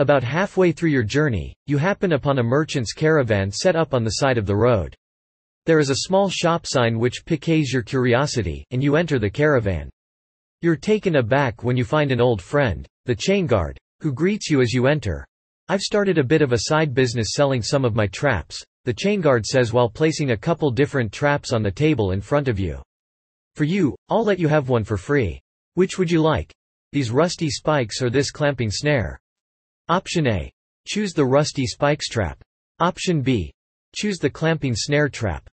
About halfway through your journey, you happen upon a merchant's caravan set up on the side of the road. There is a small shop sign which piques your curiosity, and you enter the caravan. You're taken aback when you find an old friend, the chain guard, who greets you as you enter. I've started a bit of a side business selling some of my traps, the chain guard says while placing a couple different traps on the table in front of you. For you, I'll let you have one for free. Which would you like? These rusty spikes or this clamping snare? Option A. Choose the rusty spike trap. Option B. Choose the clamping snare trap.